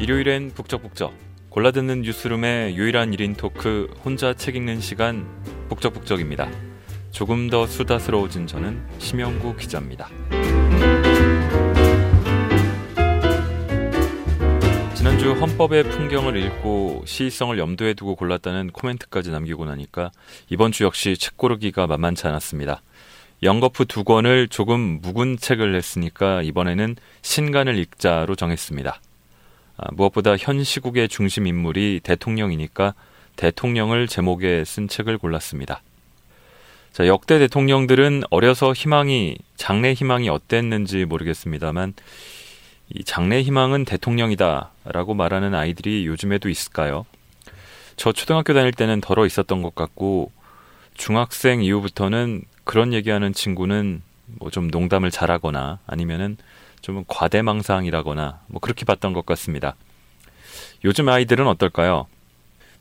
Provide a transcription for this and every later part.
일요일엔 북적북적 골라듣는 뉴스룸의 유일한 1인 토크 혼자 책 읽는 시간 북적북적입니다. 조금 더 수다스러워진 저는 심영구 기자입니다. 지난주 헌법의 풍경을 읽고 시의성을 염두에 두고 골랐다는 코멘트까지 남기고 나니까 이번 주 역시 책 고르기가 만만치 않았습니다. 영거프 두 권을 조금 묵은 책을 냈으니까 이번에는 신간을 읽자로 정했습니다. 아, 무엇보다 현 시국의 중심 인물이 대통령이니까 대통령을 제목에 쓴 책을 골랐습니다. 자, 역대 대통령들은 어려서 희망이, 장래 희망이 어땠는지 모르겠습니다만, 이 장래 희망은 대통령이다 라고 말하는 아이들이 요즘에도 있을까요? 저 초등학교 다닐 때는 덜어 있었던 것 같고, 중학생 이후부터는 그런 얘기하는 친구는 뭐 좀 농담을 잘하거나 아니면은 좀 과대망상이라거나 뭐 그렇게 봤던 것 같습니다. 요즘 아이들은 어떨까요?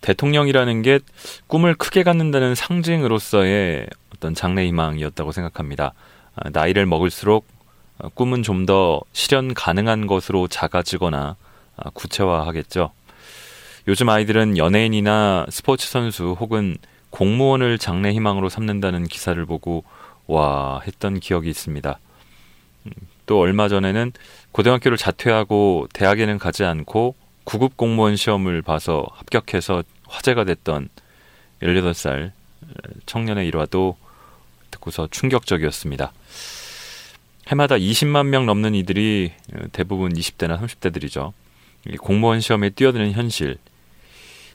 대통령이라는 게 꿈을 크게 갖는다는 상징으로서의 어떤 장래희망이었다고 생각합니다. 아, 나이를 먹을수록 꿈은 좀 더 실현 가능한 것으로 작아지거나 아, 구체화하겠죠. 요즘 아이들은 연예인이나 스포츠 선수 혹은 공무원을 장래 희망으로 삼는다는 기사를 보고 와 했던 기억이 있습니다. 음, 또 얼마 전에는 고등학교를 자퇴하고 대학에는 가지 않고 구급 공무원 시험을 봐서 합격해서 화제가 됐던 18살 청년의 일화도 듣고서 충격적이었습니다. 해마다 20만 명 넘는 이들이 대부분 20대나 30대들이죠. 공무원 시험에 뛰어드는 현실.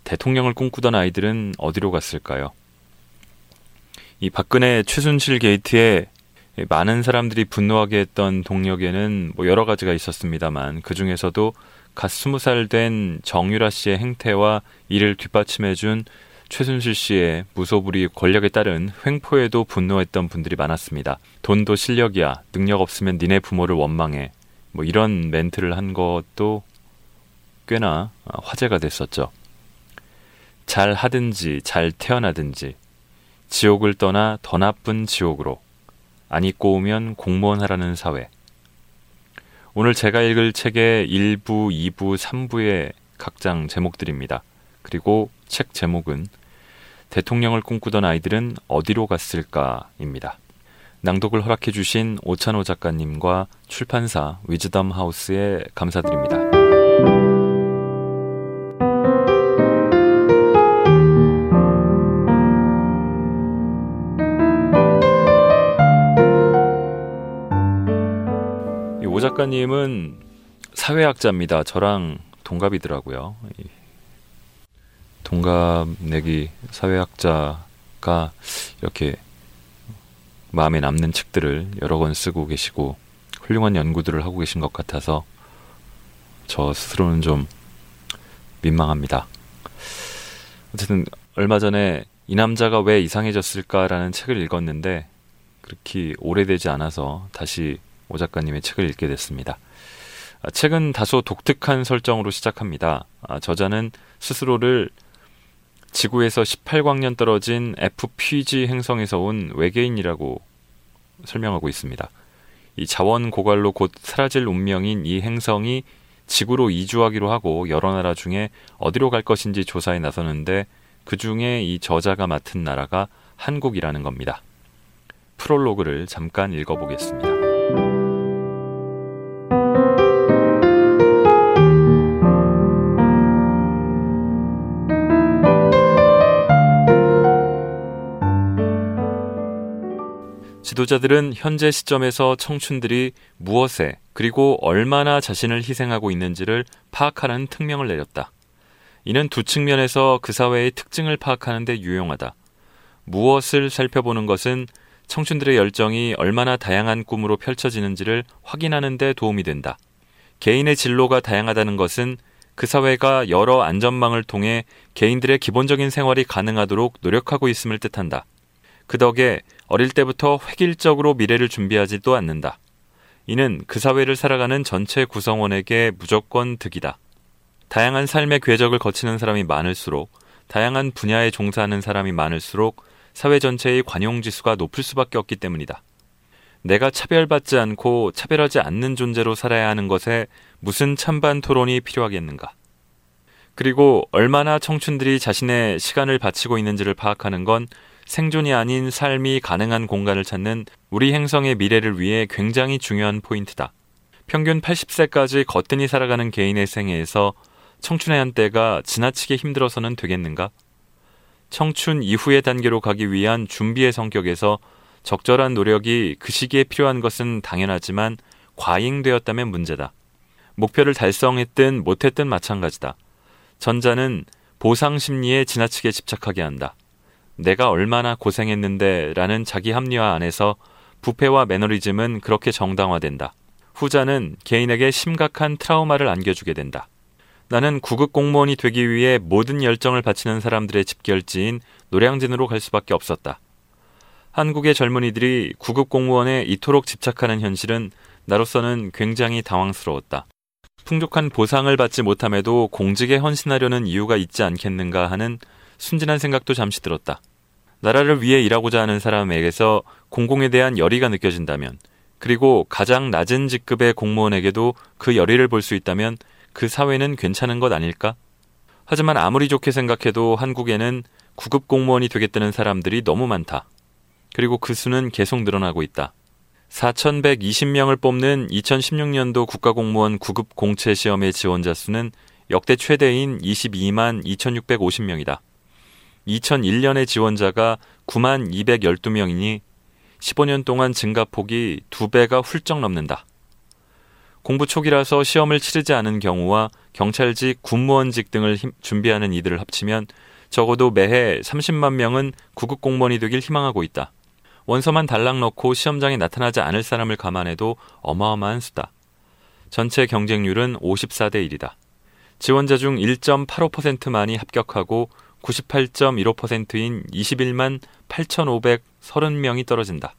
대통령을 꿈꾸던 아이들은 어디로 갔을까요? 이 박근혜 최순실 게이트에 많은 사람들이 분노하게 했던 동력에는 뭐 여러 가지가 있었습니다만 그 중에서도 갓 스무 살 된 정유라 씨의 행태와 이를 뒷받침해준 최순실 씨의 무소불위 권력에 따른 횡포에도 분노했던 분들이 많았습니다. 돈도 실력이야. 능력 없으면 니네 부모를 원망해. 뭐 이런 멘트를 한 것도 꽤나 화제가 됐었죠. 잘 하든지 잘 태어나든지 지옥을 떠나 더 나쁜 지옥으로 안 입고 오면 공무원 하라는 사회. 오늘 제가 읽을 책의 1부, 2부, 3부의 각장 제목들입니다. 그리고 책 제목은 대통령을 꿈꾸던 아이들은 어디로 갔을까입니다. 낭독을 허락해 주신 오찬호 작가님과 출판사 위즈덤 하우스에 감사드립니다. 작가님은 사회학자입니다. 저랑 동갑이더라고요. 동갑 내기 사회학자가 이렇게 마음에 남는 책들을 여러 권 쓰고 계시고 훌륭한 연구들을 하고 계신 것 같아서 저 스스로는 좀 민망합니다. 어쨌든 얼마 전에 이 남자가 왜 이상해졌을까라는 책을 읽었는데 그렇게 오래되지 않아서 다시 오 작가님의 책을 읽게 됐습니다. 아, 책은 다소 독특한 설정으로 시작합니다. 아, 저자는 스스로를 지구에서 18광년 떨어진 FPG 행성에서 온 외계인이라고 설명하고 있습니다. 이 자원 고갈로 곧 사라질 운명인 이 행성이 지구로 이주하기로 하고 여러 나라 중에 어디로 갈 것인지 조사에 나서는데 그 중에 이 저자가 맡은 나라가 한국이라는 겁니다. 프롤로그를 잠깐 읽어보겠습니다. 지도자들은 현재 시점에서 청춘들이 무엇에 그리고 얼마나 자신을 희생하고 있는지를 파악하는 특명을 내렸다. 이는 두 측면에서 그 사회의 특징을 파악하는 데 유용하다. 무엇을 살펴보는 것은 청춘들의 열정이 얼마나 다양한 꿈으로 펼쳐지는지를 확인하는 데 도움이 된다. 개인의 진로가 다양하다는 것은 그 사회가 여러 안전망을 통해 개인들의 기본적인 생활이 가능하도록 노력하고 있음을 뜻한다. 그 덕에 어릴 때부터 획일적으로 미래를 준비하지도 않는다. 이는 그 사회를 살아가는 전체 구성원에게 무조건 득이다. 다양한 삶의 궤적을 거치는 사람이 많을수록 다양한 분야에 종사하는 사람이 많을수록 사회 전체의 관용 지수가 높을 수밖에 없기 때문이다. 내가 차별받지 않고 차별하지 않는 존재로 살아야 하는 것에 무슨 찬반 토론이 필요하겠는가? 그리고 얼마나 청춘들이 자신의 시간을 바치고 있는지를 파악하는 건 생존이 아닌 삶이 가능한 공간을 찾는 우리 행성의 미래를 위해 굉장히 중요한 포인트다. 평균 80세까지 거뜬히 살아가는 개인의 생애에서 청춘의 한때가 지나치게 힘들어서는 되겠는가? 청춘 이후의 단계로 가기 위한 준비의 성격에서 적절한 노력이 그 시기에 필요한 것은 당연하지만 과잉되었다면 문제다. 목표를 달성했든 못했든 마찬가지다. 전자는 보상 심리에 지나치게 집착하게 한다. 내가 얼마나 고생했는데 라는 자기 합리화 안에서 부패와 매너리즘은 그렇게 정당화된다. 후자는 개인에게 심각한 트라우마를 안겨주게 된다. 나는 구급 공무원이 되기 위해 모든 열정을 바치는 사람들의 집결지인 노량진으로 갈 수밖에 없었다. 한국의 젊은이들이 구급 공무원에 이토록 집착하는 현실은 나로서는 굉장히 당황스러웠다. 풍족한 보상을 받지 못함에도 공직에 헌신하려는 이유가 있지 않겠는가 하는 순진한 생각도 잠시 들었다. 나라를 위해 일하고자 하는 사람에게서 공공에 대한 열의가 느껴진다면, 그리고 가장 낮은 직급의 공무원에게도 그 열의를 볼 수 있다면 그 사회는 괜찮은 것 아닐까? 하지만 아무리 좋게 생각해도 한국에는 구급 공무원이 되겠다는 사람들이 너무 많다. 그리고 그 수는 계속 늘어나고 있다. 4,120명을 뽑는 2016년도 국가공무원 구급 공채 시험의 지원자 수는 역대 최대인 22만 2,650명이다. 2001년의 지원자가 9만 212명이니 15년 동안 증가폭이 2배가 훌쩍 넘는다. 공부 초기라서 시험을 치르지 않은 경우와 경찰직, 군무원직 등을 힘, 준비하는 이들을 합치면 적어도 매해 30만 명은 구급 공무원이 되길 희망하고 있다. 원서만 달랑 넣고 시험장에 나타나지 않을 사람을 감안해도 어마어마한 수다. 전체 경쟁률은 54대 1이다. 지원자 중 1.85%만이 합격하고 98.15%인 21만 8,530명이 떨어진다.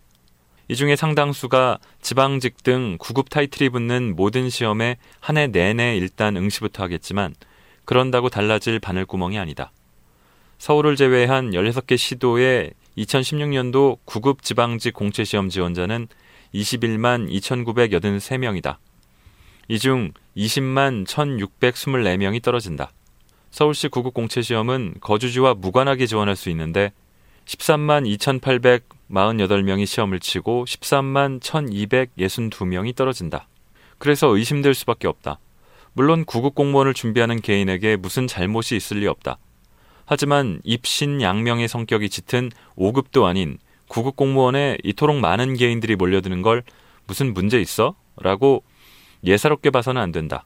이 중에 상당수가 지방직 등 구급 타이틀이 붙는 모든 시험에 한 해 내내 일단 응시부터 하겠지만 그런다고 달라질 바늘구멍이 아니다. 서울을 제외한 16개 시도의 2016년도 구급 지방직 공채 시험 지원자는 21만 2,983명이다. 이 중 20만 1,624명이 떨어진다. 서울시 구급 공채 시험은 거주지와 무관하게 지원할 수 있는데 13만 2,848명이 시험을 치고 13만 1,262명이 떨어진다. 그래서 의심될 수밖에 없다. 물론 구급 공무원을 준비하는 개인에게 무슨 잘못이 있을 리 없다. 하지만 입신 양명의 성격이 짙은 5급도 아닌 9급 공무원에 이토록 많은 개인들이 몰려드는 걸 무슨 문제 있어? 라고 예사롭게 봐서는 안 된다.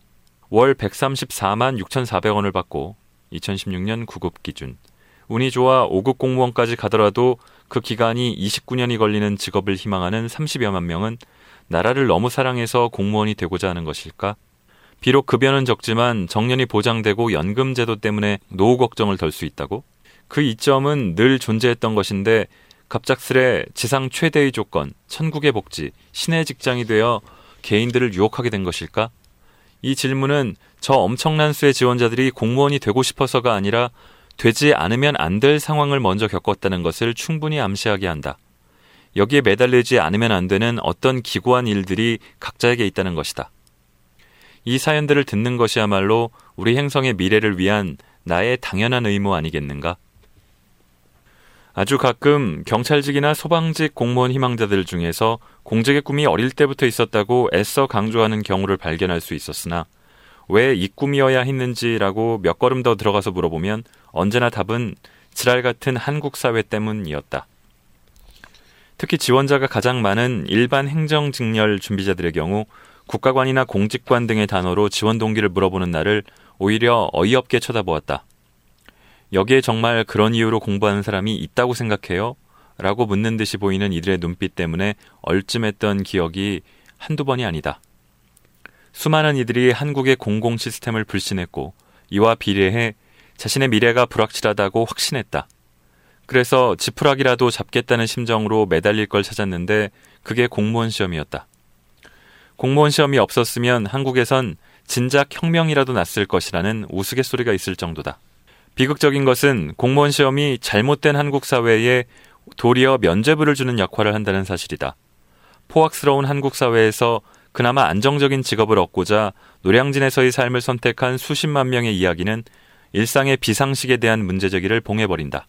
월 134만 6,400원을 받고 2016년 9급 기준 운이 좋아 5급 공무원까지 가더라도 그 기간이 29년이 걸리는 직업을 희망하는 30여만 명은 나라를 너무 사랑해서 공무원이 되고자 하는 것일까? 비록 급여는 적지만 정년이 보장되고 연금 제도 때문에 노후 걱정을 덜 수 있다고? 그 이점은 늘 존재했던 것인데 갑작스레 지상 최대의 조건, 천국의 복지, 신의 직장이 되어 개인들을 유혹하게 된 것일까? 이 질문은 저 엄청난 수의 지원자들이 공무원이 되고 싶어서가 아니라 되지 않으면 안 될 상황을 먼저 겪었다는 것을 충분히 암시하게 한다. 여기에 매달리지 않으면 안 되는 어떤 기구한 일들이 각자에게 있다는 것이다. 이 사연들을 듣는 것이야말로 우리 행성의 미래를 위한 나의 당연한 의무 아니겠는가? 아주 가끔 경찰직이나 소방직 공무원 희망자들 중에서 공직의 꿈이 어릴 때부터 있었다고 애써 강조하는 경우를 발견할 수 있었으나 왜 이 꿈이어야 했는지라고 몇 걸음 더 들어가서 물어보면 언제나 답은 지랄 같은 한국 사회 때문이었다. 특히 지원자가 가장 많은 일반 행정직렬 준비자들의 경우 국가관이나 공직관 등의 단어로 지원 동기를 물어보는 나를 오히려 어이없게 쳐다보았다. 여기에 정말 그런 이유로 공부하는 사람이 있다고 생각해요? 라고 묻는 듯이 보이는 이들의 눈빛 때문에 얼쯤했던 기억이 한두 번이 아니다. 수많은 이들이 한국의 공공 시스템을 불신했고 이와 비례해 자신의 미래가 불확실하다고 확신했다. 그래서 지푸라기라도 잡겠다는 심정으로 매달릴 걸 찾았는데 그게 공무원 시험이었다. 공무원 시험이 없었으면 한국에선 진작 혁명이라도 났을 것이라는 우스갯소리가 있을 정도다. 비극적인 것은 공무원 시험이 잘못된 한국 사회에 도리어 면죄부를 주는 역할을 한다는 사실이다. 포악스러운 한국 사회에서 그나마 안정적인 직업을 얻고자 노량진에서의 삶을 선택한 수십만 명의 이야기는 일상의 비상식에 대한 문제제기를 봉해버린다.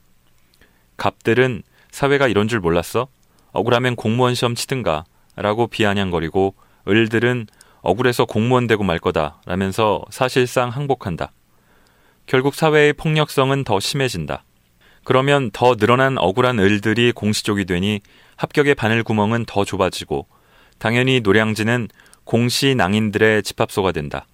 갑들은 사회가 이런 줄 몰랐어? 억울하면 공무원 시험 치든가 라고 비아냥거리고 을들은 억울해서 공무원 되고 말 거다 라면서 사실상 항복한다. 결국 사회의 폭력성은 더 심해진다. 그러면 더 늘어난 억울한 을들이 공시족이 되니 합격의 바늘 구멍은 더 좁아지고 당연히 노량진은 공시 낭인들의 집합소가 된다.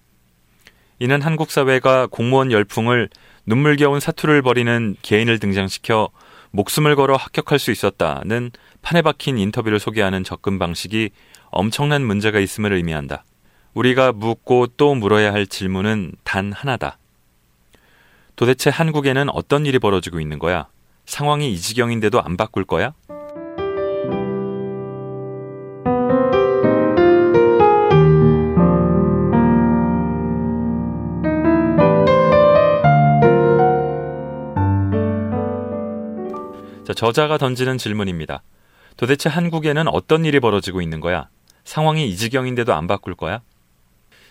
이는 한국 사회가 공무원 열풍을 눈물겨운 사투를 벌이는 개인을 등장시켜 목숨을 걸어 합격할 수 있었다는 판에 박힌 인터뷰를 소개하는 접근 방식이 엄청난 문제가 있음을 의미한다. 우리가 묻고 또 물어야 할 질문은 단 하나다. 도대체 한국에는 어떤 일이 벌어지고 있는 거야? 상황이 이 지경인데도 안 바꿀 거야? 자, 저자가 던지는 질문입니다. 도대체 한국에는 어떤 일이 벌어지고 있는 거야? 상황이 이 지경인데도 안 바꿀 거야?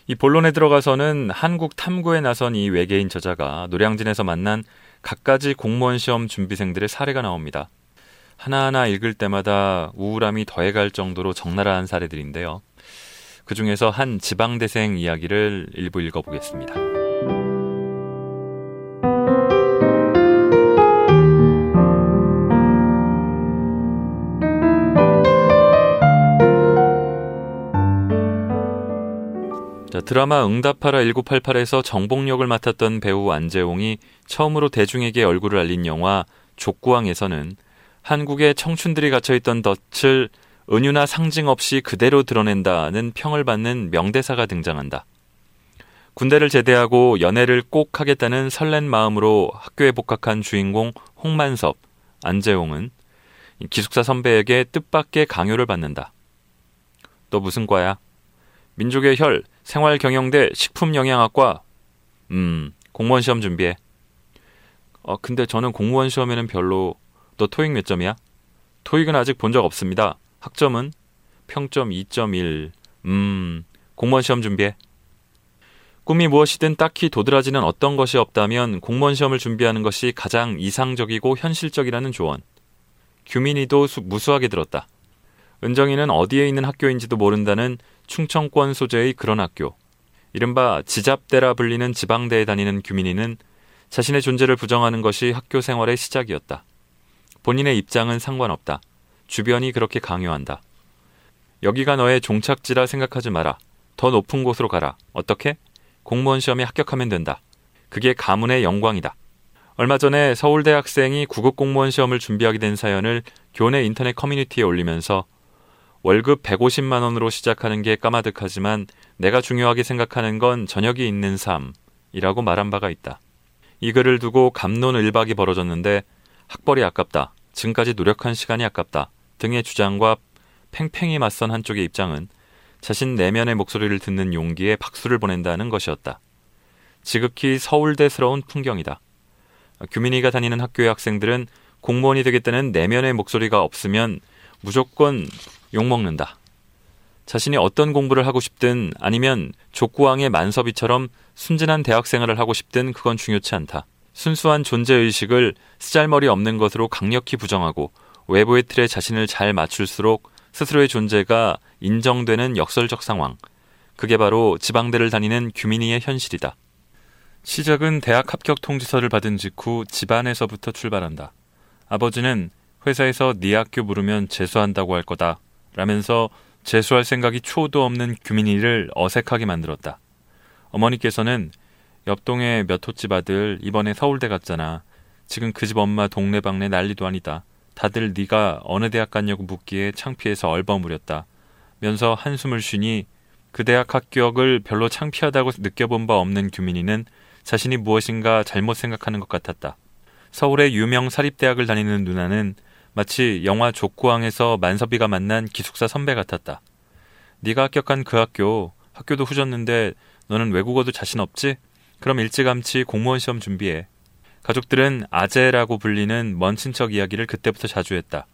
이 본론에 들어가서는 한국 탐구에 나선 이 외계인 저자가 노량진에서 만난 갖가지 공무원 시험 준비생들의 사례가 나옵니다. 하나하나 읽을 때마다 우울함이 더해갈 정도로 적나라한 사례들인데요. 그 중에서 한 지방대생 이야기를 일부 읽어보겠습니다. 드라마 응답하라 1988에서 정복역을 맡았던 배우 안재홍이 처음으로 대중에게 얼굴을 알린 영화 족구왕에서는 한국의 청춘들이 갇혀있던 덫을 은유나 상징 없이 그대로 드러낸다는 평을 받는 명대사가 등장한다. 군대를 제대하고 연애를 꼭 하겠다는 설렌 마음으로 학교에 복학한 주인공 홍만섭, 안재홍은 기숙사 선배에게 뜻밖의 강요를 받는다. 또 무슨 과야? 민족의 혈, 생활경영대 식품영양학과. 음, 공무원 시험 준비해. 어, 근데 저는 공무원 시험에는 별로. 너 토익 몇 점이야? 토익은 아직 본 적 없습니다. 학점은? 평점 2.1. 음, 공무원 시험 준비해. 꿈이 무엇이든 딱히 도드라지는 어떤 것이 없다면 공무원 시험을 준비하는 것이 가장 이상적이고 현실적이라는 조언. 규민이도 무수하게 들었다. 은정이는 어디에 있는 학교인지도 모른다는 충청권 소재의 그런 학교. 이른바 지잡대라 불리는 지방대에 다니는 규민이는 자신의 존재를 부정하는 것이 학교 생활의 시작이었다. 본인의 입장은 상관없다. 주변이 그렇게 강요한다. 여기가 너의 종착지라 생각하지 마라. 더 높은 곳으로 가라. 어떻게? 공무원 시험에 합격하면 된다. 그게 가문의 영광이다. 얼마 전에 서울대 학생이 구급 공무원 시험을 준비하게 된 사연을 교내 인터넷 커뮤니티에 올리면서 월급 150만 원으로 시작하는 게 까마득하지만 내가 중요하게 생각하는 건 저녁이 있는 삶이라고 말한 바가 있다. 이 글을 두고 감론 을박이 벌어졌는데 학벌이 아깝다. 지금까지 노력한 시간이 아깝다. 등의 주장과 팽팽히 맞선 한쪽의 입장은 자신 내면의 목소리를 듣는 용기에 박수를 보낸다는 것이었다. 지극히 서울대스러운 풍경이다. 규민이가 다니는 학교의 학생들은 공무원이 되겠다는 내면의 목소리가 없으면 무조건 욕먹는다. 자신이 어떤 공부를 하고 싶든 아니면 족구왕의 만섭이처럼 순진한 대학생활을 하고 싶든 그건 중요치 않다. 순수한 존재의식을 쓰잘머리 없는 것으로 강력히 부정하고 외부의 틀에 자신을 잘 맞출수록 스스로의 존재가 인정되는 역설적 상황. 그게 바로 지방대를 다니는 규민이의 현실이다. 시작은 대학 합격 통지서를 받은 직후 집안에서부터 출발한다. 아버지는 회사에서 네 학교 물으면 재수한다고 할 거다. 라면서 재수할 생각이 초도 없는 규민이를 어색하게 만들었다. 어머니께서는 옆동에 몇 호집 아들 이번에 서울대 갔잖아. 지금 그 집 엄마 동네방네 난리도 아니다. 다들 네가 어느 대학 갔냐고 묻기에 창피해서 얼버무렸다. 면서 한숨을 쉬니 그 대학 합격을 별로 창피하다고 느껴본 바 없는 규민이는 자신이 무엇인가 잘못 생각하는 것 같았다. 서울의 유명 사립대학을 다니는 누나는 마치 영화 족구왕에서 만섭이가 만난 기숙사 선배 같았다. 네가 합격한 그 학교, 학교도 후졌는데 너는 외국어도 자신 없지? 그럼 일찌감치 공무원 시험 준비해. 가족들은 아재라고 불리는 먼 친척 이야기를 그때부터 자주 했다.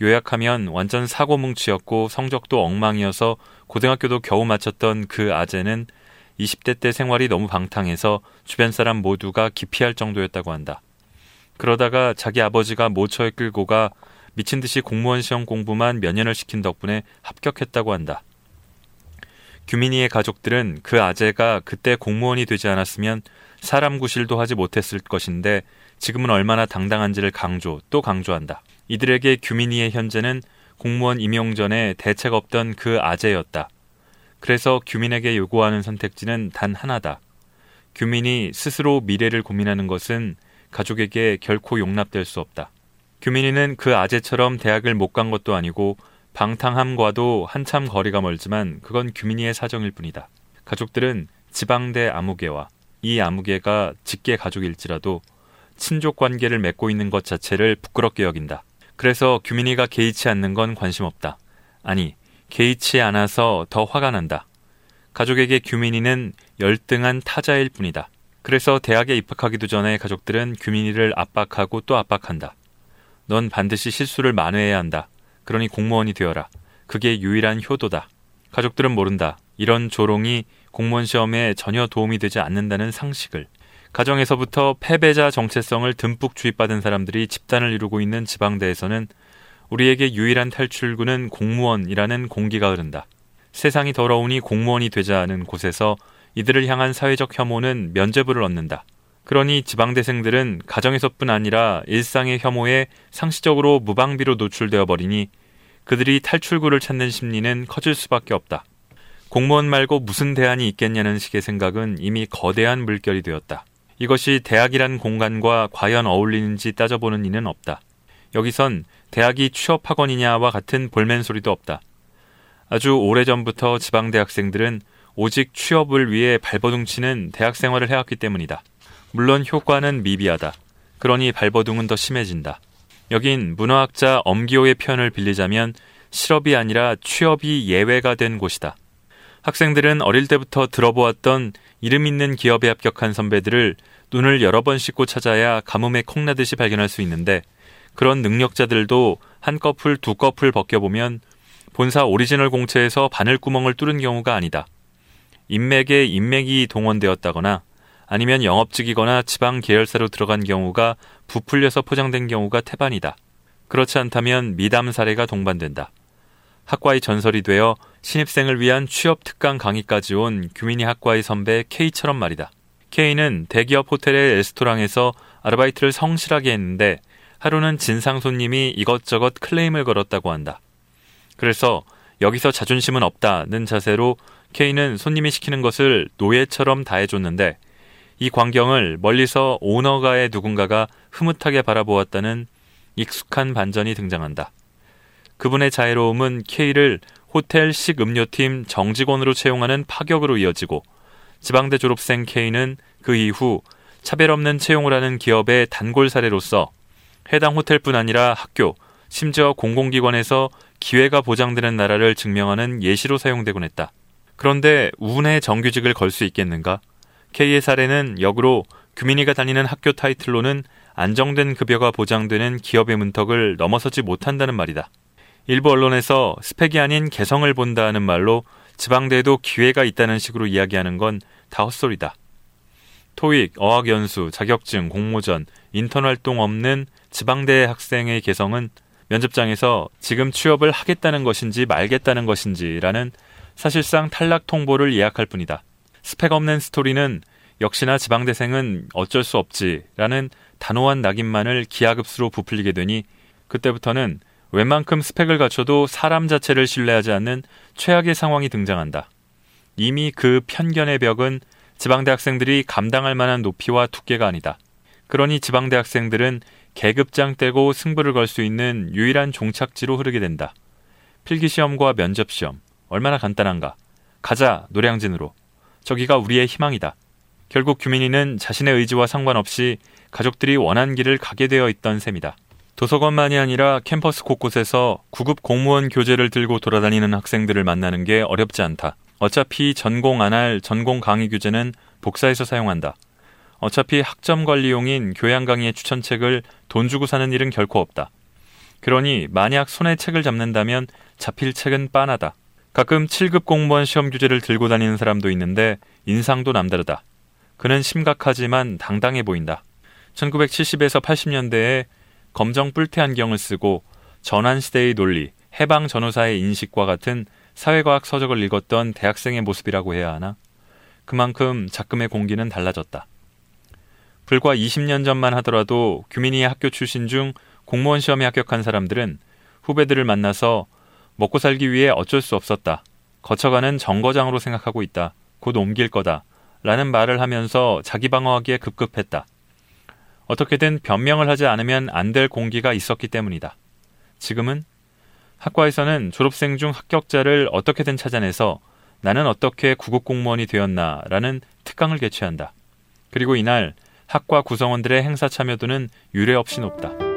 요약하면 완전 사고뭉치였고 성적도 엉망이어서 고등학교도 겨우 마쳤던 그 아재는 20대 때 생활이 너무 방탕해서 주변 사람 모두가 기피할 정도였다고 한다. 그러다가 자기 아버지가 모처에 끌고 가 미친 듯이 공무원 시험 공부만 몇 년을 시킨 덕분에 합격했다고 한다. 규민이의 가족들은 그 아재가 그때 공무원이 되지 않았으면 사람 구실도 하지 못했을 것인데 지금은 얼마나 당당한지를 강조 또 강조한다. 이들에게 규민이의 현재는 공무원 임용 전에 대책 없던 그 아재였다. 그래서 규민에게 요구하는 선택지는 단 하나다. 규민이 스스로 미래를 고민하는 것은 가족에게 결코 용납될 수 없다. 규민이는 그 아재처럼 대학을 못 간 것도 아니고 방탕함과도 한참 거리가 멀지만 그건 규민이의 사정일 뿐이다. 가족들은 지방대 아무개와 이 아무개가 직계 가족일지라도 친족 관계를 맺고 있는 것 자체를 부끄럽게 여긴다. 그래서 규민이가 개의치 않는 건 관심 없다. 아니, 개의치 않아서 더 화가 난다. 가족에게 규민이는 열등한 타자일 뿐이다. 그래서 대학에 입학하기도 전에 가족들은 규민이를 압박하고 또 압박한다. 넌 반드시 실수를 만회해야 한다. 그러니 공무원이 되어라. 그게 유일한 효도다. 가족들은 모른다. 이런 조롱이 공무원 시험에 전혀 도움이 되지 않는다는 상식을. 가정에서부터 패배자 정체성을 듬뿍 주입받은 사람들이 집단을 이루고 있는 지방대에서는 우리에게 유일한 탈출구는 공무원이라는 공기가 흐른다. 세상이 더러우니 공무원이 되자는 곳에서 이들을 향한 사회적 혐오는 면죄부를 얻는다. 그러니 지방대생들은 가정에서뿐 아니라 일상의 혐오에 상시적으로 무방비로 노출되어 버리니 그들이 탈출구를 찾는 심리는 커질 수밖에 없다. 공무원 말고 무슨 대안이 있겠냐는 식의 생각은 이미 거대한 물결이 되었다. 이것이 대학이란 공간과 과연 어울리는지 따져보는 이는 없다. 여기선 대학이 취업학원이냐와 같은 볼멘 소리도 없다. 아주 오래전부터 지방대학생들은 오직 취업을 위해 발버둥치는 대학 생활을 해왔기 때문이다. 물론 효과는 미비하다. 그러니 발버둥은 더 심해진다. 여긴 문화학자 엄기호의 표현을 빌리자면 실업이 아니라 취업이 예외가 된 곳이다. 학생들은 어릴 때부터 들어보았던 이름 있는 기업에 합격한 선배들을 눈을 여러 번 씻고 찾아야 가뭄에 콩나듯이 발견할 수 있는데 그런 능력자들도 한 꺼풀 두 꺼풀 벗겨보면 본사 오리지널 공채에서 바늘 구멍을 뚫은 경우가 아니다. 인맥에 인맥이 동원되었다거나 아니면 영업직이거나 지방 계열사로 들어간 경우가 부풀려서 포장된 경우가 태반이다. 그렇지 않다면 미담 사례가 동반된다. 학과의 전설이 되어 신입생을 위한 취업 특강 강의까지 온 규민이 학과의 선배 K처럼 말이다. K는 대기업 호텔의 레스토랑에서 아르바이트를 성실하게 했는데 하루는 진상 손님이 이것저것 클레임을 걸었다고 한다. 그래서 여기서 자존심은 없다는 자세로 K는 손님이 시키는 것을 노예처럼 다 해줬는데 이 광경을 멀리서 오너가의 누군가가 흐뭇하게 바라보았다는 익숙한 반전이 등장한다. 그분의 자애로움은 K를 호텔 식음료팀 정직원으로 채용하는 파격으로 이어지고 지방대 졸업생 K는 그 이후 차별 없는 채용을 하는 기업의 단골 사례로서 해당 호텔뿐 아니라 학교, 심지어 공공기관에서 기회가 보장되는 나라를 증명하는 예시로 사용되곤 했다. 그런데 운의 정규직을 걸 수 있겠는가? K의 사례는 역으로 규민이가 다니는 학교 타이틀로는 안정된 급여가 보장되는 기업의 문턱을 넘어서지 못한다는 말이다. 일부 언론에서 스펙이 아닌 개성을 본다는 말로 지방대에도 기회가 있다는 식으로 이야기하는 건 다 헛소리다. 토익, 어학연수, 자격증, 공모전, 인턴 활동 없는 지방대 학생의 개성은 면접장에서 지금 취업을 하겠다는 것인지 말겠다는 것인지라는 사실상 탈락 통보를 예약할 뿐이다. 스펙 없는 스토리는 역시나 지방대생은 어쩔 수 없지라는 단호한 낙인만을 기하급수로 부풀리게 되니 그때부터는 웬만큼 스펙을 갖춰도 사람 자체를 신뢰하지 않는 최악의 상황이 등장한다. 이미 그 편견의 벽은 지방대 학생들이 감당할 만한 높이와 두께가 아니다. 그러니 지방대 학생들은 계급장 떼고 승부를 걸 수 있는 유일한 종착지로 흐르게 된다. 필기시험과 면접시험, 얼마나 간단한가. 가자, 노량진으로. 저기가 우리의 희망이다. 결국 규민이는 자신의 의지와 상관없이 가족들이 원한 길을 가게 되어 있던 셈이다. 도서관만이 아니라 캠퍼스 곳곳에서 구급 공무원 교재를 들고 돌아다니는 학생들을 만나는 게 어렵지 않다. 어차피 전공 안 할 전공 강의 교재는 복사해서 사용한다. 어차피 학점 관리용인 교양 강의의 추천책을 돈 주고 사는 일은 결코 없다. 그러니 만약 손에 책을 잡는다면 잡힐 책은 빤하다. 가끔 7급 공무원 시험 교재를 들고 다니는 사람도 있는데 인상도 남다르다. 그는 심각하지만 당당해 보인다. 1970에서 80년대에 검정 뿔테 안경을 쓰고 전환시대의 논리, 해방 전후사의 인식과 같은 사회과학 서적을 읽었던 대학생의 모습이라고 해야 하나? 그만큼 작금의 공기는 달라졌다. 불과 20년 전만 하더라도 규민이 학교 출신 중 공무원 시험에 합격한 사람들은 후배들을 만나서 먹고 살기 위해 어쩔 수 없었다. 거쳐가는 정거장으로 생각하고 있다. 곧 옮길 거다. 라는 말을 하면서 자기 방어하기에 급급했다. 어떻게든 변명을 하지 않으면 안 될 공기가 있었기 때문이다. 지금은 학과에서는 졸업생 중 합격자를 어떻게든 찾아내서 나는 어떻게 구급 공무원이 되었나 라는 특강을 개최한다. 그리고 이날 학과 구성원들의 행사 참여도는 유례 없이 높다.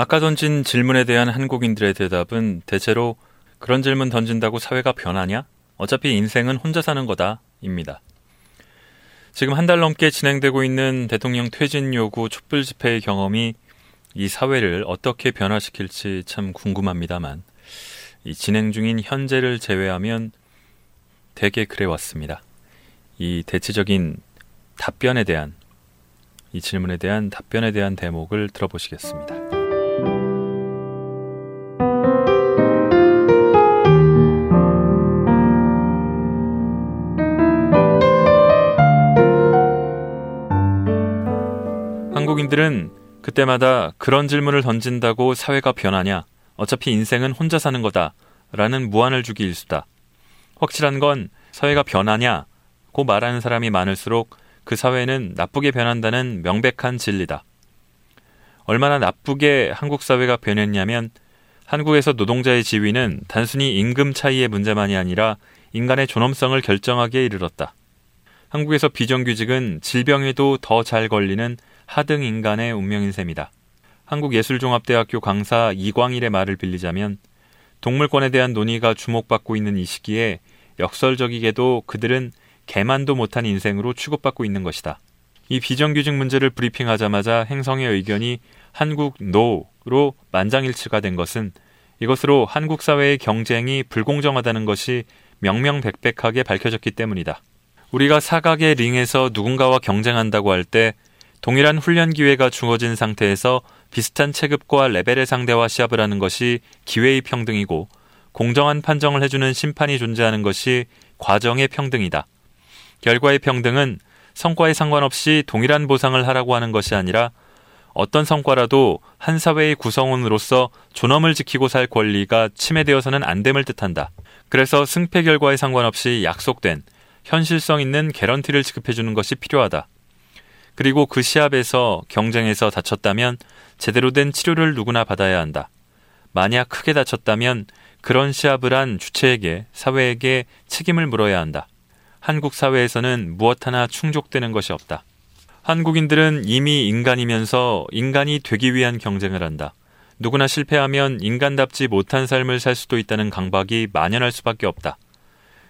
아까 던진 질문에 대한 한국인들의 대답은 대체로 그런 질문 던진다고 사회가 변하냐? 어차피 인생은 혼자 사는 거다. 입니다. 지금 한 달 넘게 진행되고 있는 대통령 퇴진 요구 촛불 집회의 경험이 이 사회를 어떻게 변화시킬지 참 궁금합니다만 이 진행 중인 현재를 제외하면 대개 그래 왔습니다. 이 대체적인 답변에 대한 이 질문에 대한 답변에 대한 대목을 들어보시겠습니다. 한국인들은 그때마다 그런 질문을 던진다고 사회가 변하냐? 어차피 인생은 혼자 사는 거다. 라는 무안을 주기 일수다. 확실한 건 사회가 변하냐고 말하는 사람이 많을수록 그 사회는 나쁘게 변한다는 명백한 진리다. 얼마나 나쁘게 한국 사회가 변했냐면 한국에서 노동자의 지위는 단순히 임금 차이의 문제만이 아니라 인간의 존엄성을 결정하기에 이르렀다. 한국에서 비정규직은 질병에도 더 잘 걸리는 하등 인간의 운명인 셈이다. 한국예술종합대학교 강사 이광일의 말을 빌리자면 동물권에 대한 논의가 주목받고 있는 이 시기에 역설적이게도 그들은 개만도 못한 인생으로 취급받고 있는 것이다. 이 비정규직 문제를 브리핑하자마자 행성의 의견이 한국 노로 만장일치가 된 것은 이것으로 한국 사회의 경쟁이 불공정하다는 것이 명명백백하게 밝혀졌기 때문이다. 우리가 사각의 링에서 누군가와 경쟁한다고 할 때 동일한 훈련 기회가 주어진 상태에서 비슷한 체급과 레벨의 상대와 시합을 하는 것이 기회의 평등이고 공정한 판정을 해주는 심판이 존재하는 것이 과정의 평등이다. 결과의 평등은 성과에 상관없이 동일한 보상을 하라고 하는 것이 아니라 어떤 성과라도 한 사회의 구성원으로서 존엄을 지키고 살 권리가 침해되어서는 안 됨을 뜻한다. 그래서 승패 결과에 상관없이 약속된 현실성 있는 개런티를 지급해주는 것이 필요하다. 그리고 그 시합에서 경쟁에서 다쳤다면 제대로 된 치료를 누구나 받아야 한다. 만약 크게 다쳤다면 그런 시합을 한 주체에게, 사회에게 책임을 물어야 한다. 한국 사회에서는 무엇 하나 충족되는 것이 없다. 한국인들은 이미 인간이면서 인간이 되기 위한 경쟁을 한다. 누구나 실패하면 인간답지 못한 삶을 살 수도 있다는 강박이 만연할 수밖에 없다.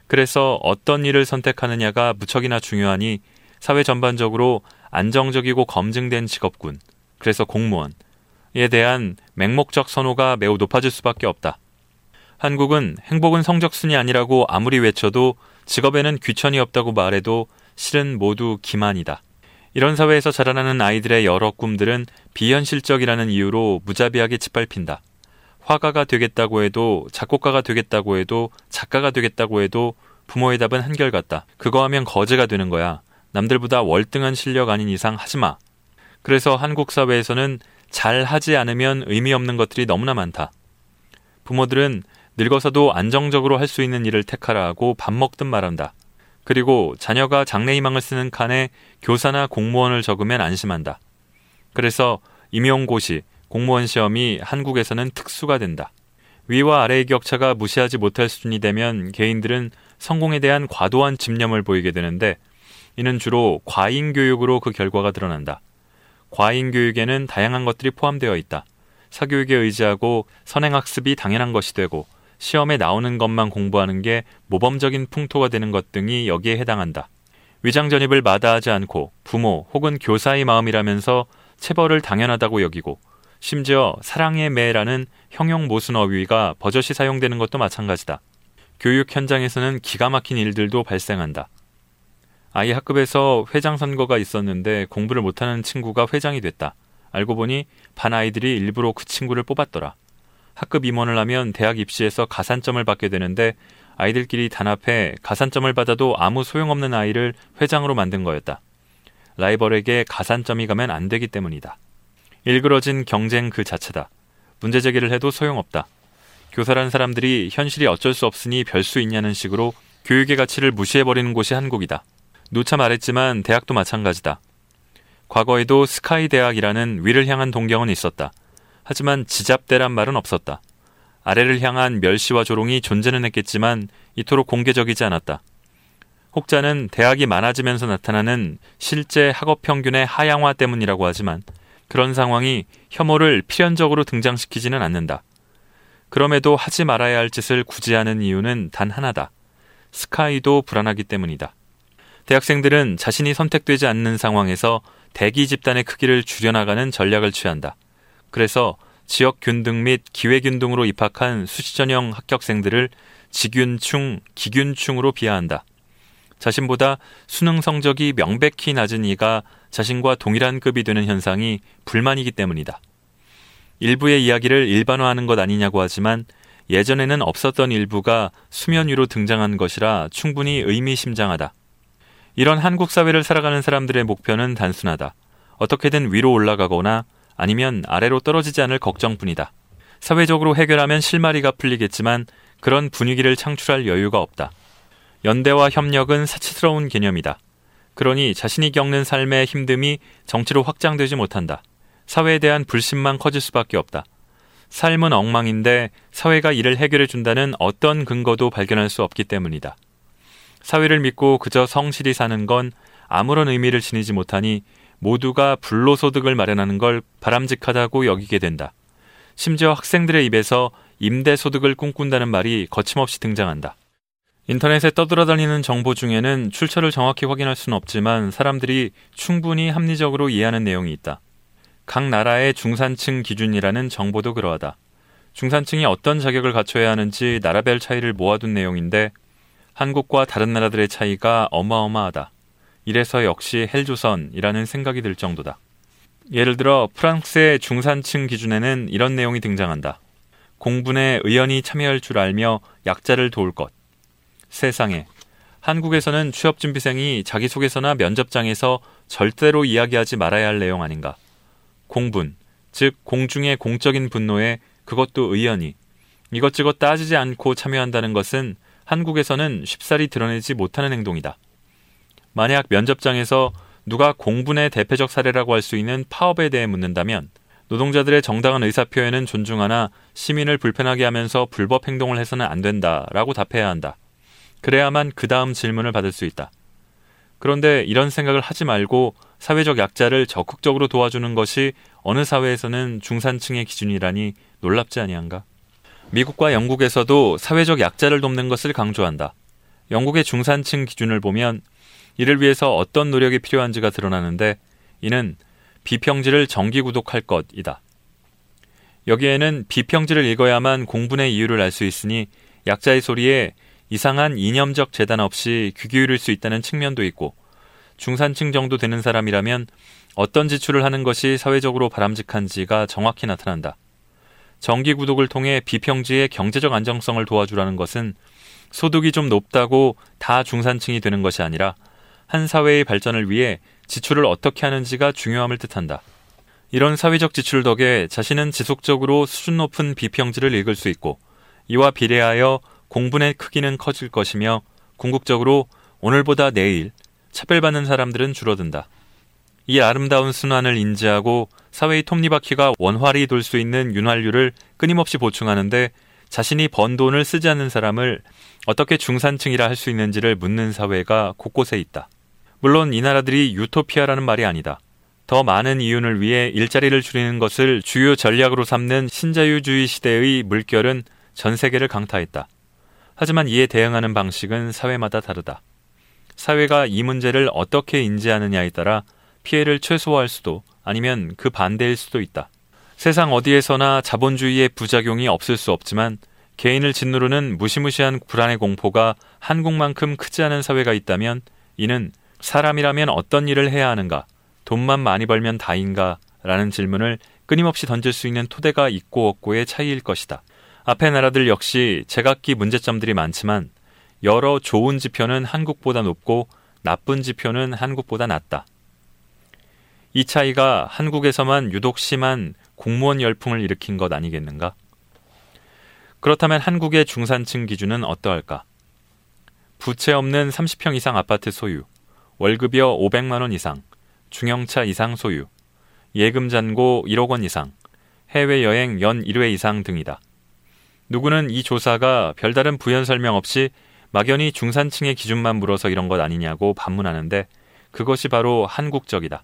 그래서 어떤 일을 선택하느냐가 무척이나 중요하니 사회 전반적으로 안정적이고 검증된 직업군, 그래서 공무원에 대한 맹목적 선호가 매우 높아질 수밖에 없다. 한국은 행복은 성적순이 아니라고 아무리 외쳐도 직업에는 귀천이 없다고 말해도 실은 모두 기만이다. 이런 사회에서 자라나는 아이들의 여러 꿈들은 비현실적이라는 이유로 무자비하게 짓밟힌다. 화가가 되겠다고 해도 작곡가가 되겠다고 해도 작가가 되겠다고 해도 부모의 답은 한결같다. 그거 하면 거제가 되는 거야. 남들보다 월등한 실력 아닌 이상 하지 마. 그래서 한국 사회에서는 잘 하지 않으면 의미 없는 것들이 너무나 많다. 부모들은 늙어서도 안정적으로 할 수 있는 일을 택하라 하고 밥 먹든 말한다. 그리고 자녀가 장래희망을 쓰는 칸에 교사나 공무원을 적으면 안심한다. 그래서 임용고시, 공무원 시험이 한국에서는 특수가 된다. 위와 아래의 격차가 무시하지 못할 수준이 되면 개인들은 성공에 대한 과도한 집념을 보이게 되는데 이는 주로 과잉 교육으로 그 결과가 드러난다. 과잉 교육에는 다양한 것들이 포함되어 있다. 사교육에 의지하고 선행학습이 당연한 것이 되고 시험에 나오는 것만 공부하는 게 모범적인 풍토가 되는 것 등이 여기에 해당한다. 위장 전입을 마다하지 않고 부모 혹은 교사의 마음이라면서 체벌을 당연하다고 여기고 심지어 사랑의 매라는 형용 모순 어휘가 버젓이 사용되는 것도 마찬가지다. 교육 현장에서는 기가 막힌 일들도 발생한다. 아이 학급에서 회장 선거가 있었는데 공부를 못하는 친구가 회장이 됐다. 알고 보니 반 아이들이 일부러 그 친구를 뽑았더라. 학급 임원을 하면 대학 입시에서 가산점을 받게 되는데 아이들끼리 단합해 가산점을 받아도 아무 소용없는 아이를 회장으로 만든 거였다. 라이벌에게 가산점이 가면 안 되기 때문이다. 일그러진 경쟁 그 자체다. 문제 제기를 해도 소용없다. 교사란 사람들이 현실이 어쩔 수 없으니 별 수 있냐는 식으로 교육의 가치를 무시해버리는 곳이 한국이다. 누차 말했지만 대학도 마찬가지다. 과거에도 스카이 대학이라는 위를 향한 동경은 있었다. 하지만 지잡대란 말은 없었다. 아래를 향한 멸시와 조롱이 존재는 했겠지만 이토록 공개적이지 않았다. 혹자는 대학이 많아지면서 나타나는 실제 학업 평균의 하향화 때문이라고 하지만 그런 상황이 혐오를 필연적으로 등장시키지는 않는다. 그럼에도 하지 말아야 할 짓을 굳이 하는 이유는 단 하나다. 스카이도 불안하기 때문이다. 대학생들은 자신이 선택되지 않는 상황에서 대기 집단의 크기를 줄여나가는 전략을 취한다. 그래서 지역 균등 및 기회 균등으로 입학한 수시 전형 합격생들을 지균충, 기균충으로 비하한다. 자신보다 수능 성적이 명백히 낮은 이가 자신과 동일한 급이 되는 현상이 불만이기 때문이다. 일부의 이야기를 일반화하는 것 아니냐고 하지만 예전에는 없었던 일부가 수면 위로 등장한 것이라 충분히 의미심장하다. 이런 한국 사회를 살아가는 사람들의 목표는 단순하다. 어떻게든 위로 올라가거나 아니면 아래로 떨어지지 않을 걱정뿐이다. 사회적으로 해결하면 실마리가 풀리겠지만 그런 분위기를 창출할 여유가 없다. 연대와 협력은 사치스러운 개념이다. 그러니 자신이 겪는 삶의 힘듦이 정치로 확장되지 못한다. 사회에 대한 불신만 커질 수밖에 없다. 삶은 엉망인데 사회가 이를 해결해 준다는 어떤 근거도 발견할 수 없기 때문이다. 사회를 믿고 그저 성실히 사는 건 아무런 의미를 지니지 못하니 모두가 불로소득을 마련하는 걸 바람직하다고 여기게 된다. 심지어 학생들의 입에서 임대소득을 꿈꾼다는 말이 거침없이 등장한다. 인터넷에 떠돌아다니는 정보 중에는 출처를 정확히 확인할 수는 없지만 사람들이 충분히 합리적으로 이해하는 내용이 있다. 각 나라의 중산층 기준이라는 정보도 그러하다. 중산층이 어떤 자격을 갖춰야 하는지 나라별 차이를 모아둔 내용인데 한국과 다른 나라들의 차이가 어마어마하다. 이래서 역시 헬조선이라는 생각이 들 정도다. 예를 들어 프랑스의 중산층 기준에는 이런 내용이 등장한다. 공분에 의연히 참여할 줄 알며 약자를 도울 것. 세상에. 한국에서는 취업준비생이 자기소개서나 면접장에서 절대로 이야기하지 말아야 할 내용 아닌가. 공분, 즉 공중의 공적인 분노에 그것도 의연히 이것저것 따지지 않고 참여한다는 것은 한국에서는 쉽사리 드러내지 못하는 행동이다. 만약 면접장에서 누가 공분의 대표적 사례라고 할 수 있는 파업에 대해 묻는다면 노동자들의 정당한 의사표현은 존중하나 시민을 불편하게 하면서 불법 행동을 해서는 안 된다라고 답해야 한다. 그래야만 그 다음 질문을 받을 수 있다. 그런데 이런 생각을 하지 말고 사회적 약자를 적극적으로 도와주는 것이 어느 사회에서는 중산층의 기준이라니 놀랍지 아니한가? 미국과 영국에서도 사회적 약자를 돕는 것을 강조한다. 영국의 중산층 기준을 보면 이를 위해서 어떤 노력이 필요한지가 드러나는데 이는 비평지를 정기 구독할 것이다. 여기에는 비평지를 읽어야만 공분의 이유를 알 수 있으니 약자의 소리에 이상한 이념적 재단 없이 귀 기울일 수 있다는 측면도 있고 중산층 정도 되는 사람이라면 어떤 지출을 하는 것이 사회적으로 바람직한지가 정확히 나타난다. 정기 구독을 통해 비평지의 경제적 안정성을 도와주라는 것은 소득이 좀 높다고 다 중산층이 되는 것이 아니라 한 사회의 발전을 위해 지출을 어떻게 하는지가 중요함을 뜻한다. 이런 사회적 지출 덕에 자신은 지속적으로 수준 높은 비평지를 읽을 수 있고 이와 비례하여 공분의 크기는 커질 것이며 궁극적으로 오늘보다 내일 차별받는 사람들은 줄어든다. 이 아름다운 순환을 인지하고 사회의 톱니바퀴가 원활히 돌 수 있는 윤활유를 끊임없이 보충하는데 자신이 번 돈을 쓰지 않는 사람을 어떻게 중산층이라 할 수 있는지를 묻는 사회가 곳곳에 있다. 물론 이 나라들이 유토피아라는 말이 아니다. 더 많은 이윤을 위해 일자리를 줄이는 것을 주요 전략으로 삼는 신자유주의 시대의 물결은 전 세계를 강타했다. 하지만 이에 대응하는 방식은 사회마다 다르다. 사회가 이 문제를 어떻게 인지하느냐에 따라 피해를 최소화할 수도 아니면 그 반대일 수도 있다. 세상 어디에서나 자본주의의 부작용이 없을 수 없지만 개인을 짓누르는 무시무시한 불안의 공포가 한국만큼 크지 않은 사회가 있다면 이는 사람이라면 어떤 일을 해야 하는가, 돈만 많이 벌면 다인가? 라는 질문을 끊임없이 던질 수 있는 토대가 있고 없고의 차이일 것이다. 앞의 나라들 역시 제각기 문제점들이 많지만 여러 좋은 지표는 한국보다 높고 나쁜 지표는 한국보다 낮다. 이 차이가 한국에서만 유독 심한 공무원 열풍을 일으킨 것 아니겠는가? 그렇다면 한국의 중산층 기준은 어떠할까? 부채 없는 30평 이상 아파트 소유, 월급여 500만 원 이상, 중형차 이상 소유, 예금 잔고 1억 원 이상, 해외여행 연 1회 이상 등이다. 누구는 이 조사가 별다른 부연 설명 없이 막연히 중산층의 기준만 물어서 이런 것 아니냐고 반문하는데 그것이 바로 한국적이다.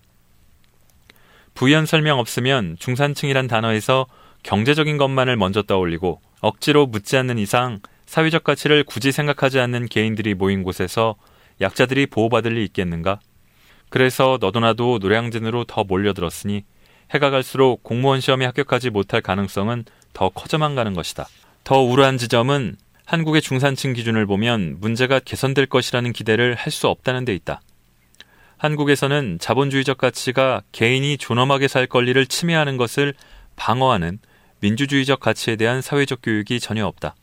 부연 설명 없으면 중산층이란 단어에서 경제적인 것만을 먼저 떠올리고 억지로 묻지 않는 이상 사회적 가치를 굳이 생각하지 않는 개인들이 모인 곳에서 약자들이 보호받을 리 있겠는가? 그래서 너도나도 노량진으로 더 몰려들었으니 해가 갈수록 공무원 시험에 합격하지 못할 가능성은 더 커져만 가는 것이다. 더 우려한 지점은 한국의 중산층 기준을 보면 문제가 개선될 것이라는 기대를 할 수 없다는 데 있다. 한국에서는 자본주의적 가치가 개인이 존엄하게 살 권리를 침해하는 것을 방어하는 민주주의적 가치에 대한 사회적 교육이 전혀 없다.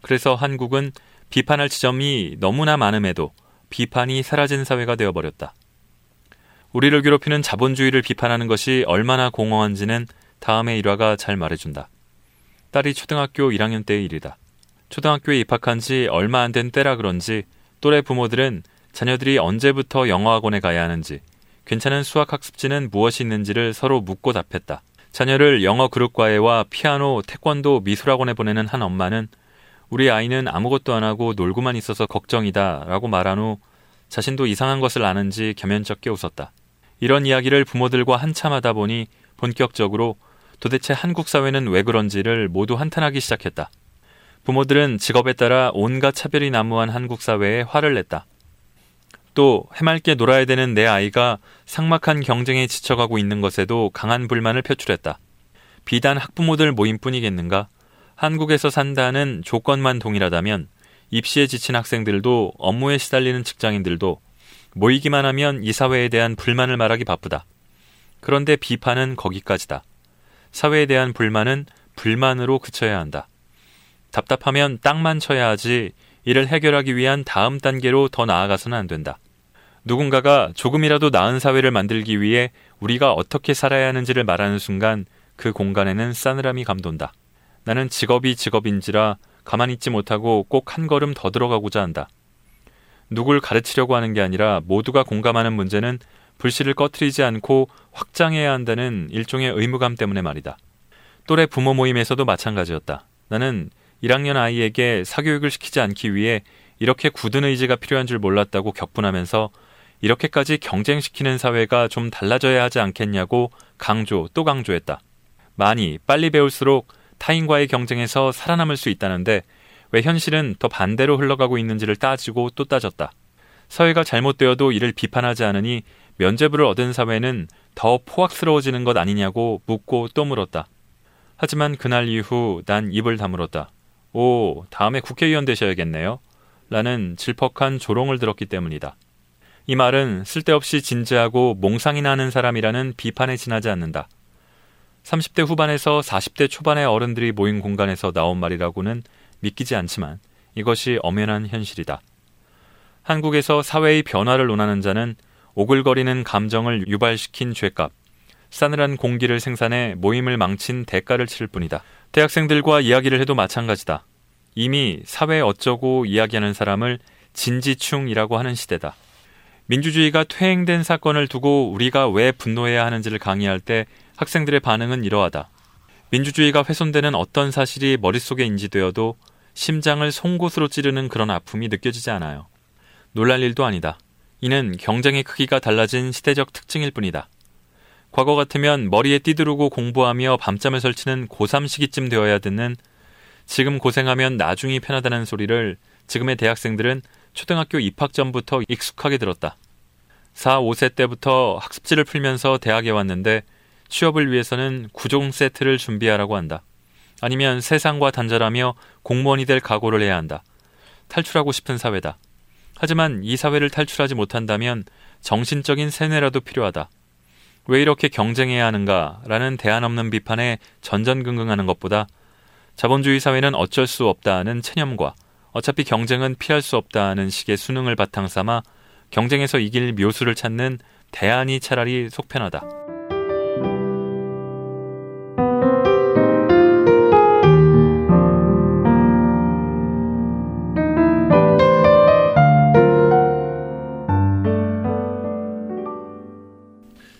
그래서 한국은 비판할 지점이 너무나 많음에도 비판이 사라진 사회가 되어버렸다. 우리를 괴롭히는 자본주의를 비판하는 것이 얼마나 공허한지는 다음의 일화가 잘 말해준다. 딸이 초등학교 1학년 때의 일이다. 초등학교에 입학한 지 얼마 안 된 때라 그런지 또래 부모들은 자녀들이 언제부터 영어학원에 가야 하는지, 괜찮은 수학 학습지는 무엇이 있는지를 서로 묻고 답했다. 자녀를 영어 그룹과외와 피아노, 태권도, 미술학원에 보내는 한 엄마는 우리 아이는 아무것도 안 하고 놀고만 있어서 걱정이다 라고 말한 후 자신도 이상한 것을 아는지 겸연쩍게 웃었다. 이런 이야기를 부모들과 한참 하다 보니 본격적으로 도대체 한국 사회는 왜 그런지를 모두 한탄하기 시작했다. 부모들은 직업에 따라 온갖 차별이 난무한 한국 사회에 화를 냈다. 또 해맑게 놀아야 되는 내 아이가 상막한 경쟁에 지쳐가고 있는 것에도 강한 불만을 표출했다. 비단 학부모들 모임뿐이겠는가? 한국에서 산다는 조건만 동일하다면 입시에 지친 학생들도 업무에 시달리는 직장인들도 모이기만 하면 이 사회에 대한 불만을 말하기 바쁘다. 그런데 비판은 거기까지다. 사회에 대한 불만은 불만으로 그쳐야 한다. 답답하면 땅만 쳐야 하지 이를 해결하기 위한 다음 단계로 더 나아가서는 안 된다. 누군가가 조금이라도 나은 사회를 만들기 위해 우리가 어떻게 살아야 하는지를 말하는 순간 그 공간에는 싸늘함이 감돈다. 나는 직업이 직업인지라 가만히 있지 못하고 꼭 한 걸음 더 들어가고자 한다. 누굴 가르치려고 하는 게 아니라 모두가 공감하는 문제는 불씨를 꺼트리지 않고 확장해야 한다는 일종의 의무감 때문에 말이다. 또래 부모 모임에서도 마찬가지였다. 나는 1학년 아이에게 사교육을 시키지 않기 위해 이렇게 굳은 의지가 필요한 줄 몰랐다고 격분하면서 이렇게까지 경쟁시키는 사회가 좀 달라져야 하지 않겠냐고 강조 또 강조했다. 많이 빨리 배울수록 타인과의 경쟁에서 살아남을 수 있다는데 왜 현실은 더 반대로 흘러가고 있는지를 따지고 또 따졌다. 사회가 잘못되어도 이를 비판하지 않으니 면죄부를 얻은 사회는 더 포악스러워지는 것 아니냐고 묻고 또 물었다. 하지만 그날 이후 난 입을 다물었다. 오, 다음에 국회의원 되셔야겠네요. 라는 질퍽한 조롱을 들었기 때문이다. 이 말은 쓸데없이 진지하고 몽상이 나는 사람이라는 비판에 지나지 않는다. 30대 후반에서 40대 초반의 어른들이 모인 공간에서 나온 말이라고는 믿기지 않지만 이것이 엄연한 현실이다. 한국에서 사회의 변화를 논하는 자는 오글거리는 감정을 유발시킨 죄값, 싸늘한 공기를 생산해 모임을 망친 대가를 치를 뿐이다. 대학생들과 이야기를 해도 마찬가지다. 이미 사회 어쩌고 이야기하는 사람을 진지충이라고 하는 시대다. 민주주의가 퇴행된 사건을 두고 우리가 왜 분노해야 하는지를 강의할 때 학생들의 반응은 이러하다. 민주주의가 훼손되는 어떤 사실이 머릿속에 인지되어도 심장을 송곳으로 찌르는 그런 아픔이 느껴지지 않아요. 놀랄 일도 아니다. 이는 경쟁의 크기가 달라진 시대적 특징일 뿐이다. 과거 같으면 머리에 띠두르고 공부하며 밤잠을 설치는 고3 시기쯤 되어야 듣는 지금 고생하면 나중이 편하다는 소리를 지금의 대학생들은 초등학교 입학 전부터 익숙하게 들었다. 4, 5세 때부터 학습지를 풀면서 대학에 왔는데 취업을 위해서는 구종 세트를 준비하라고 한다. 아니면 세상과 단절하며 공무원이 될 각오를 해야 한다. 탈출하고 싶은 사회다. 하지만 이 사회를 탈출하지 못한다면 정신적인 세뇌라도 필요하다. 왜 이렇게 경쟁해야 하는가? 라는 대안 없는 비판에 전전긍긍하는 것보다 자본주의 사회는 어쩔 수 없다는 체념과 어차피 경쟁은 피할 수 없다는 식의 수능을 바탕 삼아 경쟁에서 이길 묘수를 찾는 대안이 차라리 속편하다.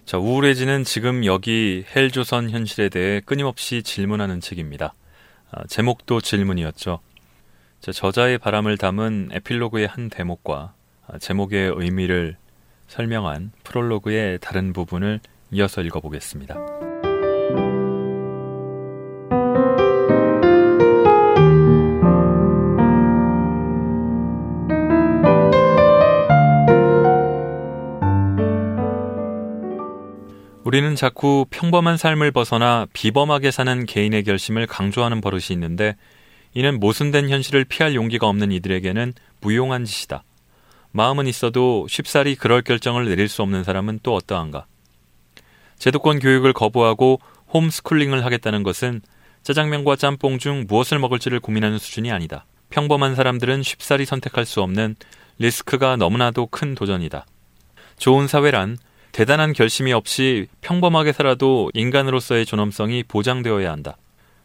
자, 우울해지는 지금 여기 헬조선 현실에 대해 끊임없이 질문하는 책입니다. 아, 제목도 질문이었죠. 자, 저자의 바람을 담은 에필로그의 한 대목과 아, 제목의 의미를 설명한 프롤로그의 다른 부분을 이어서 읽어보겠습니다. 우리는 자꾸 평범한 삶을 벗어나 비범하게 사는 개인의 결심을 강조하는 버릇이 있는데 이는 모순된 현실을 피할 용기가 없는 이들에게는 무용한 짓이다. 마음은 있어도 쉽사리 그럴 결정을 내릴 수 없는 사람은 또 어떠한가? 제도권 교육을 거부하고 홈스쿨링을 하겠다는 것은 짜장면과 짬뽕 중 무엇을 먹을지를 고민하는 수준이 아니다. 평범한 사람들은 쉽사리 선택할 수 없는 리스크가 너무나도 큰 도전이다. 좋은 사회란 대단한 결심이 없이 평범하게 살아도 인간으로서의 존엄성이 보장되어야 한다.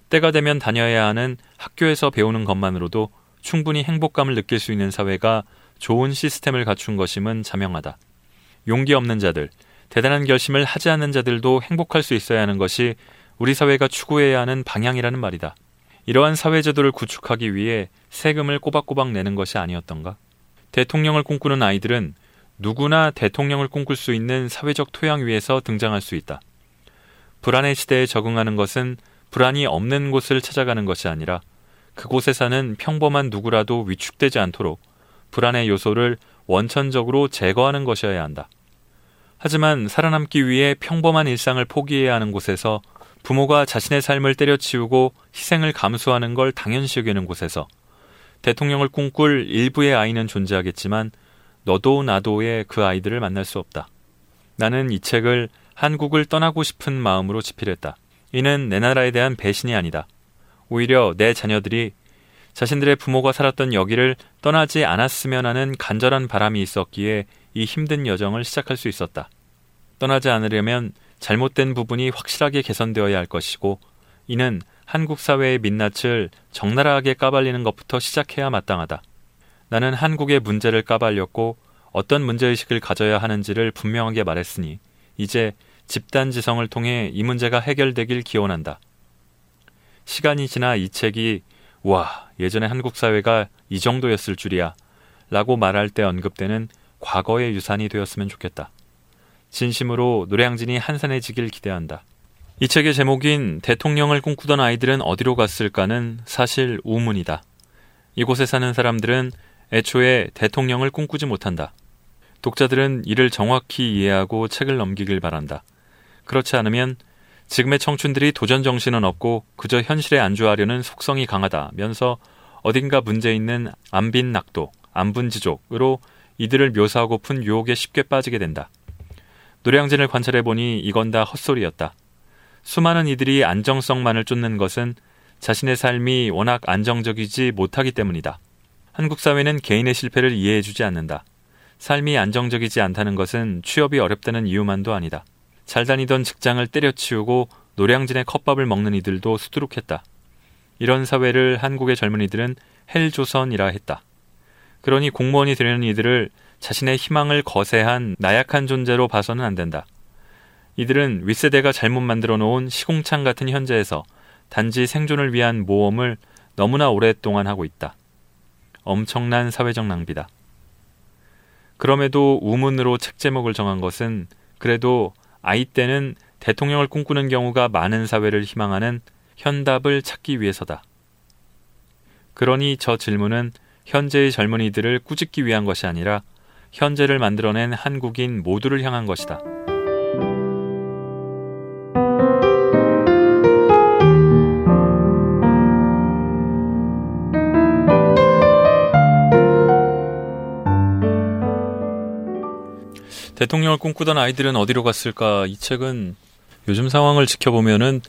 때가 되면 다녀야 하는 학교에서 배우는 것만으로도 충분히 행복감을 느낄 수 있는 사회가 좋은 시스템을 갖춘 것임은 자명하다. 용기 없는 자들, 대단한 결심을 하지 않는 자들도 행복할 수 있어야 하는 것이 우리 사회가 추구해야 하는 방향이라는 말이다. 이러한 사회제도를 구축하기 위해 세금을 꼬박꼬박 내는 것이 아니었던가? 대통령을 꿈꾸는 아이들은 누구나 대통령을 꿈꿀 수 있는 사회적 토양 위에서 등장할 수 있다. 불안의 시대에 적응하는 것은 불안이 없는 곳을 찾아가는 것이 아니라 그곳에 사는 평범한 누구라도 위축되지 않도록 불안의 요소를 원천적으로 제거하는 것이어야 한다. 하지만 살아남기 위해 평범한 일상을 포기해야 하는 곳에서 부모가 자신의 삶을 때려치우고 희생을 감수하는 걸 당연시 여기는 곳에서 대통령을 꿈꿀 일부의 아이는 존재하겠지만 너도 나도의 그 아이들을 만날 수 없다. 나는 이 책을 한국을 떠나고 싶은 마음으로 집필했다. 이는 내 나라에 대한 배신이 아니다. 오히려 내 자녀들이 자신들의 부모가 살았던 여기를 떠나지 않았으면 하는 간절한 바람이 있었기에 이 힘든 여정을 시작할 수 있었다. 떠나지 않으려면 잘못된 부분이 확실하게 개선되어야 할 것이고 이는 한국 사회의 민낯을 적나라하게 까발리는 것부터 시작해야 마땅하다. 나는 한국의 문제를 까발렸고 어떤 문제의식을 가져야 하는지를 분명하게 말했으니 이제 집단 지성을 통해 이 문제가 해결되길 기원한다. 시간이 지나 이 책이 와, 예전에 한국 사회가 이 정도였을 줄이야 라고 말할 때 언급되는 과거의 유산이 되었으면 좋겠다. 진심으로 노량진이 한산해지길 기대한다. 이 책의 제목인 대통령을 꿈꾸던 아이들은 어디로 갔을까는 사실 우문이다. 이곳에 사는 사람들은 애초에 대통령을 꿈꾸지 못한다. 독자들은 이를 정확히 이해하고 책을 넘기길 바란다. 그렇지 않으면 지금의 청춘들이 도전 정신은 없고 그저 현실에 안주하려는 속성이 강하다면서 어딘가 문제 있는 안빈 낙도, 안분지족으로 이들을 묘사하고픈 유혹에 쉽게 빠지게 된다. 노량진을 관찰해 보니 이건 다 헛소리였다. 수많은 이들이 안정성만을 쫓는 것은 자신의 삶이 워낙 안정적이지 못하기 때문이다. 한국 사회는 개인의 실패를 이해해주지 않는다. 삶이 안정적이지 않다는 것은 취업이 어렵다는 이유만도 아니다. 잘 다니던 직장을 때려치우고 노량진의 컵밥을 먹는 이들도 수두룩했다. 이런 사회를 한국의 젊은이들은 헬조선이라 했다. 그러니 공무원이 되려는 이들을 자신의 희망을 거세한 나약한 존재로 봐서는 안 된다. 이들은 윗세대가 잘못 만들어 놓은 시공창 같은 현재에서 단지 생존을 위한 모험을 너무나 오랫동안 하고 있다. 엄청난 사회적 낭비다. 그럼에도 우문으로 책 제목을 정한 것은 그래도 아이 때는 대통령을 꿈꾸는 경우가 많은 사회를 희망하는 현답을 찾기 위해서다. 그러니 저 질문은 현재의 젊은이들을 꾸짖기 위한 것이 아니라 현재를 만들어낸 한국인 모두를 향한 것이다. 대통령을 꿈꾸던 아이들은 어디로 갔을까? 이 책은 요즘 상황을 지켜보면은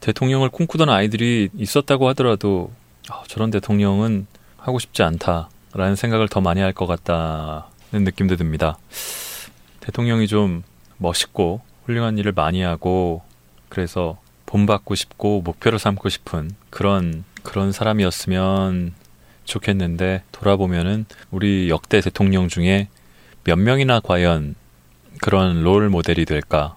대통령을 꿈꾸던 아이들이 있었다고 하더라도 아, 저런 대통령은 하고 싶지 않다라는 생각을 더 많이 할 것 같다는 느낌도 듭니다. 대통령이 좀 멋있고 훌륭한 일을 많이 하고 그래서 본받고 싶고 목표로 삼고 싶은 그런 그런 사람이었으면 좋겠는데 돌아보면은 우리 역대 대통령 중에 몇 명이나 과연 그런 롤 모델이 될까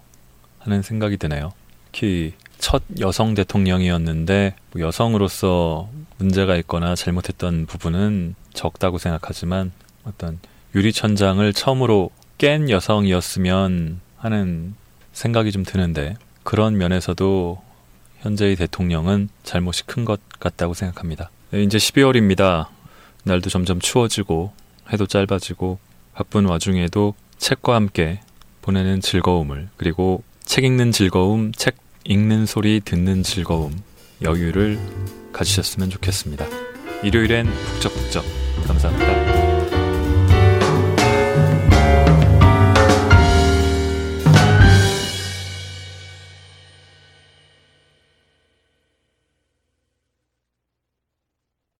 하는 생각이 드네요. 특히 첫 여성 대통령이었는데 뭐 여성으로서 문제가 있거나 잘못했던 부분은 적다고 생각하지만 어떤 유리천장을 처음으로 깬 여성이었으면 하는 생각이 좀 드는데 그런 면에서도 현재의 대통령은 잘못이 큰 것 같다고 생각합니다. 네, 이제 12월입니다. 날도 점점 추워지고 해도 짧아지고 바쁜 와중에도 책과 함께 보내는 즐거움을 그리고 책 읽는 즐거움, 책 읽는 소리 듣는 즐거움, 여유를 가지셨으면 좋겠습니다. 일요일엔 북적북적 감사합니다.